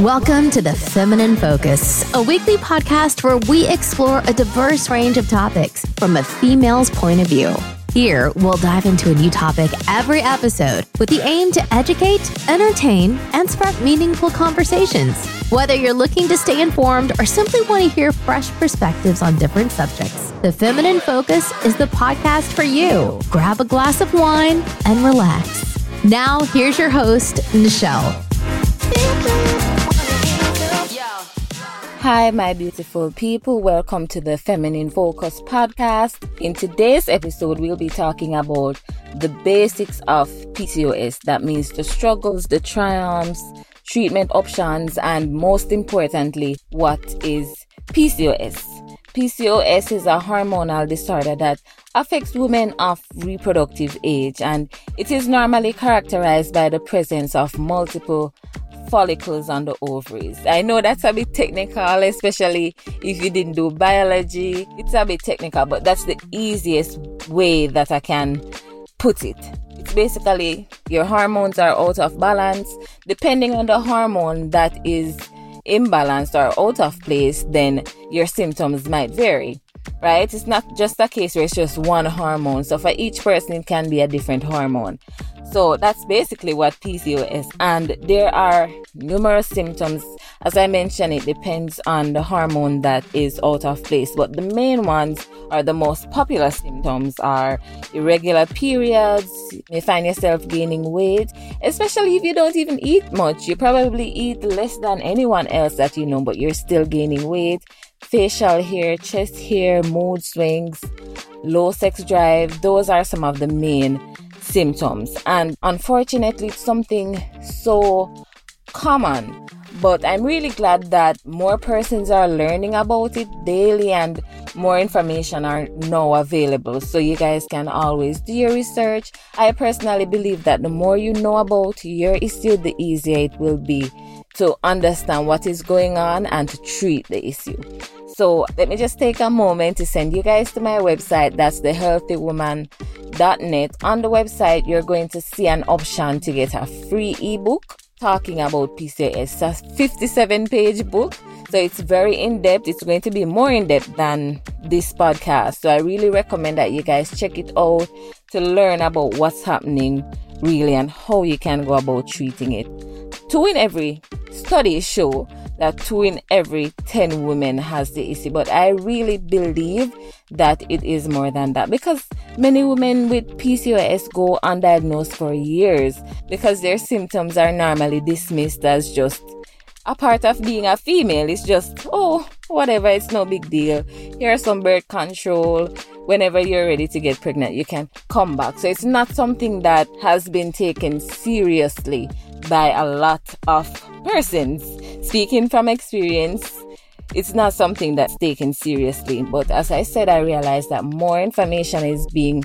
Welcome to The Feminine Focus, a weekly podcast where we explore a diverse range of topics from a female's point of view. Here, we'll dive into a new topic every episode with the aim to educate, entertain, and spark meaningful conversations. Whether you're looking to stay informed or simply want to hear fresh perspectives on different subjects, The Feminine Focus is the podcast for you. Grab a glass of wine and relax. Now, here's your host, Nichelle. Hi, my beautiful people. Welcome to the Feminine Focus podcast. In today's episode, we'll be talking about the basics of PCOS. That means the struggles, the triumphs, treatment options, and most importantly, what is PCOS? PCOS is a hormonal disorder that affects women of reproductive age and it is normally characterized by the presence of multiple follicles on the ovaries. I know that's a bit technical, especially if you didn't do biology. It's a bit technical, but that's the easiest way that I can put it. It's basically your hormones are out of balance. Depending on the hormone that is imbalanced or out of place, then your symptoms might vary right? It's not just a case where it's just one hormone. So for each person, it can be a different hormone. So that's basically what PCOS. And there are numerous symptoms. As I mentioned, it depends on the hormone that is out of place. But the main ones are the most popular symptoms are irregular periods. You may find yourself gaining weight, especially if you don't even eat much. You probably eat less than anyone else that you know, but you're still gaining weight. Facial hair, chest hair, mood swings, low sex drive. Those are some of the main symptoms. And unfortunately, it's something so common. But I'm really glad that more persons are learning about it daily and more information are now available. So you guys can always do your research. I personally believe that the more you know about your issue, the easier it will be to understand what is going on and to treat the issue. So let me just take a moment to send you guys to my website. That's thehealthywoman.net. On the website, you're going to see an option to get a free ebook talking about PCOS. A 57 page book. So it's very in depth. It's going to be more in depth than this podcast. So I really recommend that you guys check it out to learn about what's happening really and how you can go about treating it. Two in every study show that two in every 10 women has the issue, but I really believe that it is more than that because many women with PCOS go undiagnosed for years because their symptoms are normally dismissed as just a part of being a female. It's just, oh, whatever, it's no big deal. Here's some birth control. Whenever you're ready to get pregnant, you can come back. So it's not something that has been taken seriously by a lot of persons. Speaking from experience, it's not something that's taken seriously. But as I said, I realized that more information is being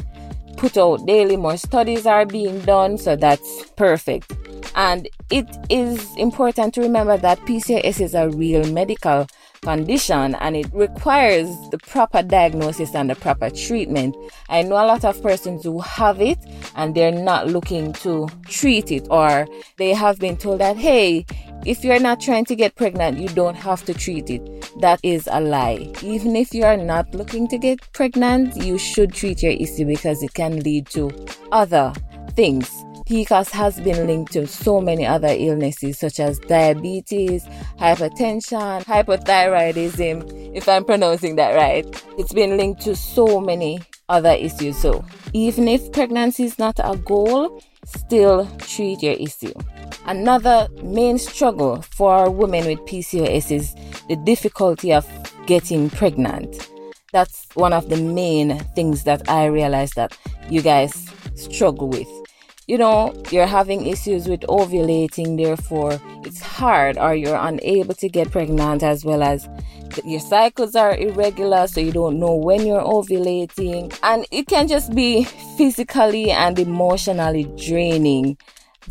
put out daily, more studies are being done, so that's perfect. And it is important to remember that PCOS is a real medical condition and it requires the proper diagnosis and the proper treatment. I know a lot of persons who have it and they're not looking to treat it or they have been told that, hey, if you're not trying to get pregnant, you don't have to treat it. That is a lie. Even if you are not looking to get pregnant, you should treat your issue because it can lead to other things. PCOS has been linked to so many other illnesses such as diabetes, hypertension, hypothyroidism, if I'm pronouncing that right. It's been linked to so many other issues. So even if pregnancy is not a goal, still treat your issue. Another main struggle for women with PCOS is the difficulty of getting pregnant. That's one of the main things that I realize that you guys struggle with you know, you're having issues with ovulating, therefore it's hard or you're unable to get pregnant as well as your cycles are irregular, so you don't know when you're ovulating. And it can just be physically and emotionally draining.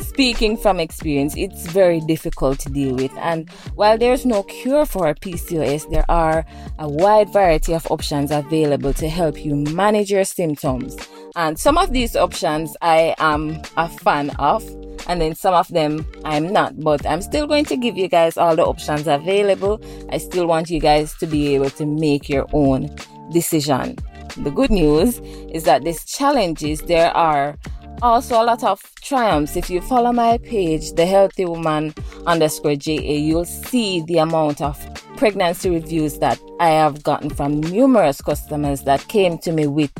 Speaking from experience, it's very difficult to deal with. And while there's no cure for PCOS, there are a wide variety of options available to help you manage your symptoms and some of these options I am a fan of. And then some of them I'm not. But I'm still going to give you guys all the options available. I still want you guys to be able to make your own decision. The good news is that these challenges, there are also a lot of triumphs. If you follow my page, the healthy woman underscore JA, you'll see the amount of pregnancy reviews that I have gotten from numerous customers that came to me with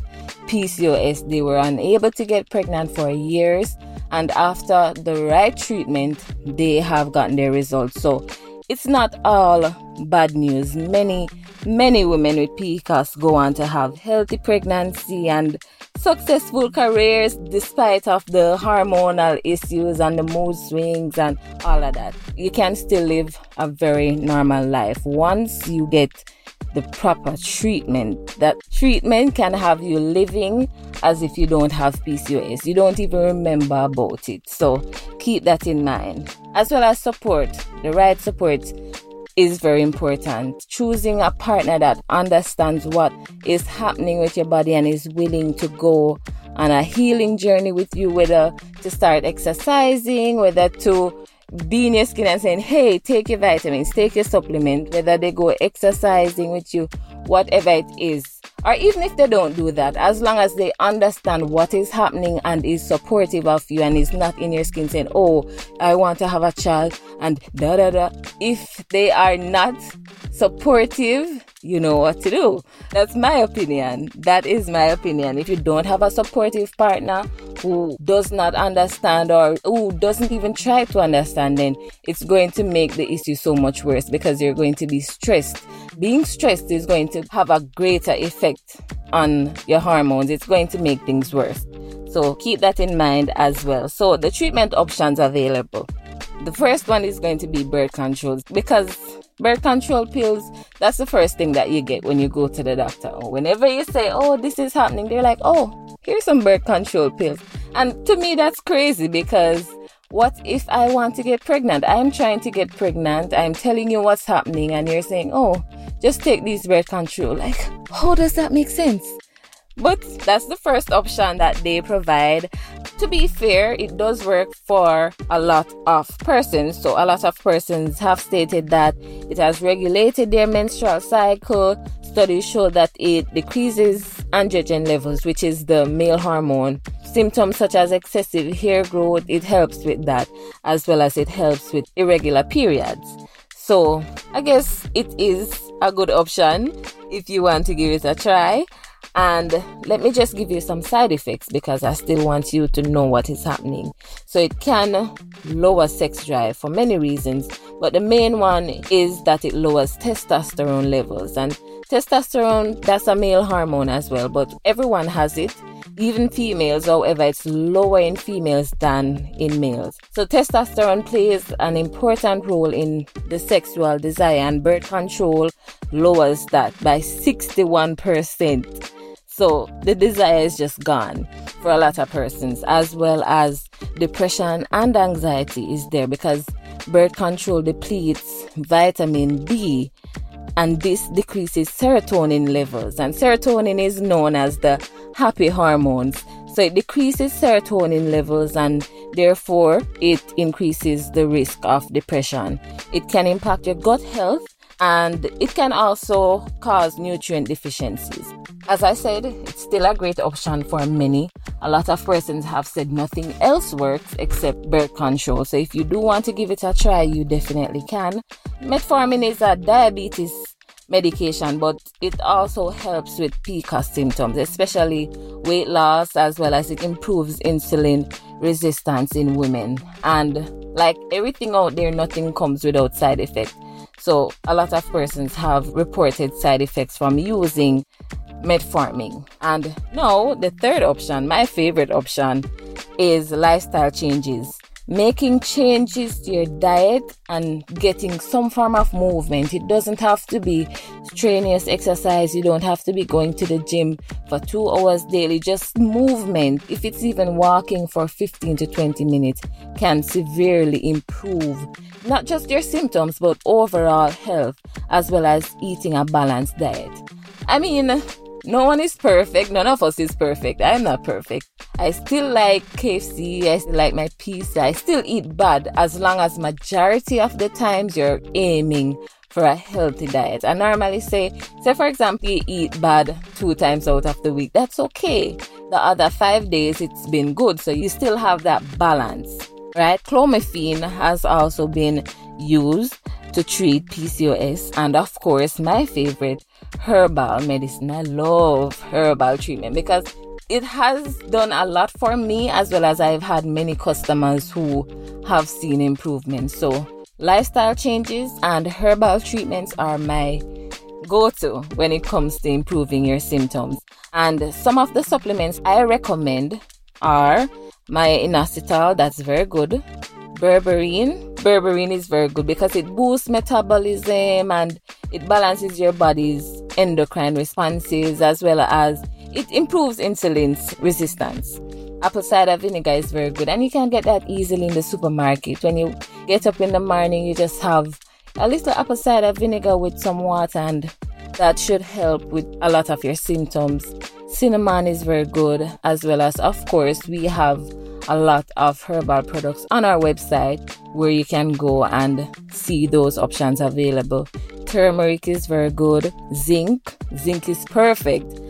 PCOS. They were unable to get pregnant for years, and after the right treatment, they have gotten their results. So it's not all bad news. Many, many women with PCOS go on to have healthy pregnancy and successful careers despite of the hormonal issues and the mood swings and all of that. You can still live a very normal life once you get the proper treatment. That treatment can have you living as if you don't have PCOS. You don't even remember about it. So keep that in mind. As well as support, the right support is very important. Choosing a partner that understands what is happening with your body and is willing to go on a healing journey with you, whether to start exercising, whether to be in your skin and saying, hey, take your vitamins, take your supplement, whether they go exercising with you, whatever it is. Or even if they don't do that, as long as they understand what is happening and is supportive of you and is not in your skin saying, oh, I want to have a child and da da da. If they are not supportive, you know what to do. That's my opinion. That is my opinion. If you don't have a supportive partner who does not understand or who doesn't even try to understand, then it's going to make the issue so much worse because you're going to be stressed. Being stressed is going to have a greater effect on your hormones. It's going to make things worse. So keep that in mind as well. So the treatment options available. The first one is going to be birth control because birth control pills, that's the first thing that you get when you go to the doctor. Or whenever you say, oh, this is happening, they're like, oh, here's some birth control pills. And to me, that's crazy because what if I want to get pregnant? I'm trying to get pregnant. I'm telling you what's happening, and you're saying, oh, just take these birth control. Like, how does that make sense? But that's the first option that they provide. To be fair, it does work for a lot of persons. So, a lot of persons have stated that it has regulated their menstrual cycle. Studies show that it decreases androgen levels, which is the male hormone. Symptoms such as excessive hair growth, it helps with that, as well as it helps with irregular periods. So, I guess it is a good option if you want to give it a try. And let me just give you some side effects because I still want you to know what is happening. So it can lower sex drive for many reasons, but the main one is that it lowers testosterone levels. And testosterone, that's a male hormone as well, but everyone has it. Even females, however, it's lower in females than in males. So testosterone plays an important role in the sexual desire and birth control lowers that by 61%. So the desire is just gone for a lot of persons, as well as depression and anxiety is there because birth control depletes vitamin D and this decreases serotonin levels. And serotonin is known as the happy hormones. So it decreases serotonin levels and therefore it increases the risk of depression. It can impact your gut health and it can also cause nutrient deficiencies. As I said, it's still a great option for many. A lot of persons have said nothing else works except birth control. So if you do want to give it a try, you definitely can. Metformin is a diabetes medication, but it also helps with PCOS symptoms, especially weight loss, as well as it improves insulin resistance in women. And like everything out there, nothing comes without side effect. So, a lot of persons have reported side effects from using metformin. And now, the third option, my favorite option, is lifestyle changes making changes to your diet and getting some form of movement. It doesn't have to be strenuous exercise. You don't have to be going to the gym for two hours daily. Just movement, if it's even walking for 15 to 20 minutes, can severely improve not just your symptoms, but overall health, as well as eating a balanced diet. I mean, No one is perfect. None of us is perfect. I'm not perfect. I still like KFC. I still like my pizza. I still eat bad as long as majority of the times you're aiming for a healthy diet. I normally say, say for example, you eat bad two times out of the week. That's okay. The other five days it's been good. So you still have that balance, right? Clomiphene has also been used to treat PCOS. And of course, my favorite, herbal medicine. I love herbal treatment because it has done a lot for me as well as I've had many customers who have seen improvement. So lifestyle changes and herbal treatments are my go-to when it comes to improving your symptoms. And some of the supplements I recommend are myo-inositol, that's very good. Berberine. Berberine is very good because it boosts metabolism and it balances your body's endocrine responses as well as it improves insulin resistance. Apple cider vinegar is very good and you can get that easily in the supermarket. When you get up in the morning, you just have a little apple cider vinegar with some water and that should help with a lot of your symptoms. Cinnamon is very good as well as of course we have a lot of herbal products on our website where you can go and see those options available. Turmeric is very good. Zinc, zinc is perfect.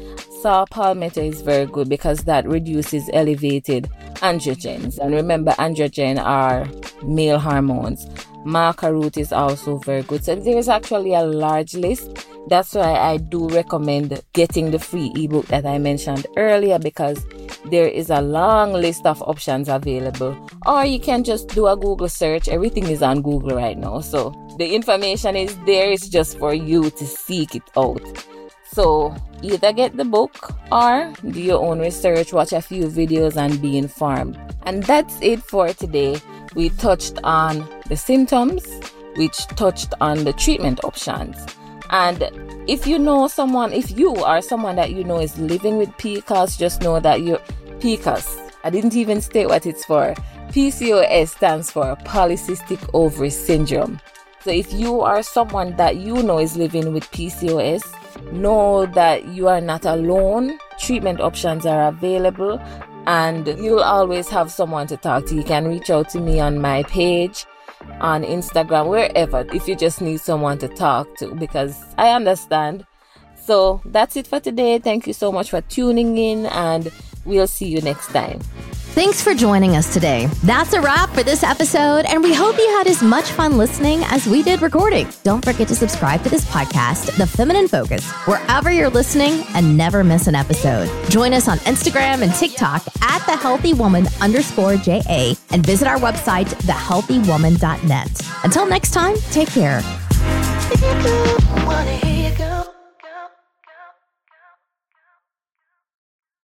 Saw palmetto is very good because that reduces elevated androgens. And remember, androgen are male hormones. Maca root is also very good. So there's actually a large list. That's why I do recommend getting the free ebook that I mentioned earlier because there is a long list of options available. Or you can just do a Google search. Everything is on Google right now. So the information is there. It's just for you to seek it out. So either get the book or do your own research, watch a few videos, and be informed. And that's it for today. We touched on the symptoms, which touched on the treatment options. And if you know someone, if you are someone that you know is living with PCOS, just know that you're PCOS. I didn't even state what it's for. PCOS stands for polycystic ovary syndrome. So if you are someone that you know is living with PCOS, know that you are not alone. Treatment options are available and you'll always have someone to talk to. You can reach out to me on my page, on Instagram, wherever, if you just need someone to talk to, because I understand. So that's it for today. Thank you so much for tuning in, and we'll see you next time. Thanks for joining us today. That's a wrap for this episode, and we hope you had as much fun listening as we did recording. Don't forget to subscribe to this podcast, The Feminine Focus, wherever you're listening and never miss an episode. Join us on Instagram and TikTok at the healthy woman underscore JA and visit our website, thehealthywoman.net. Until next time, take care.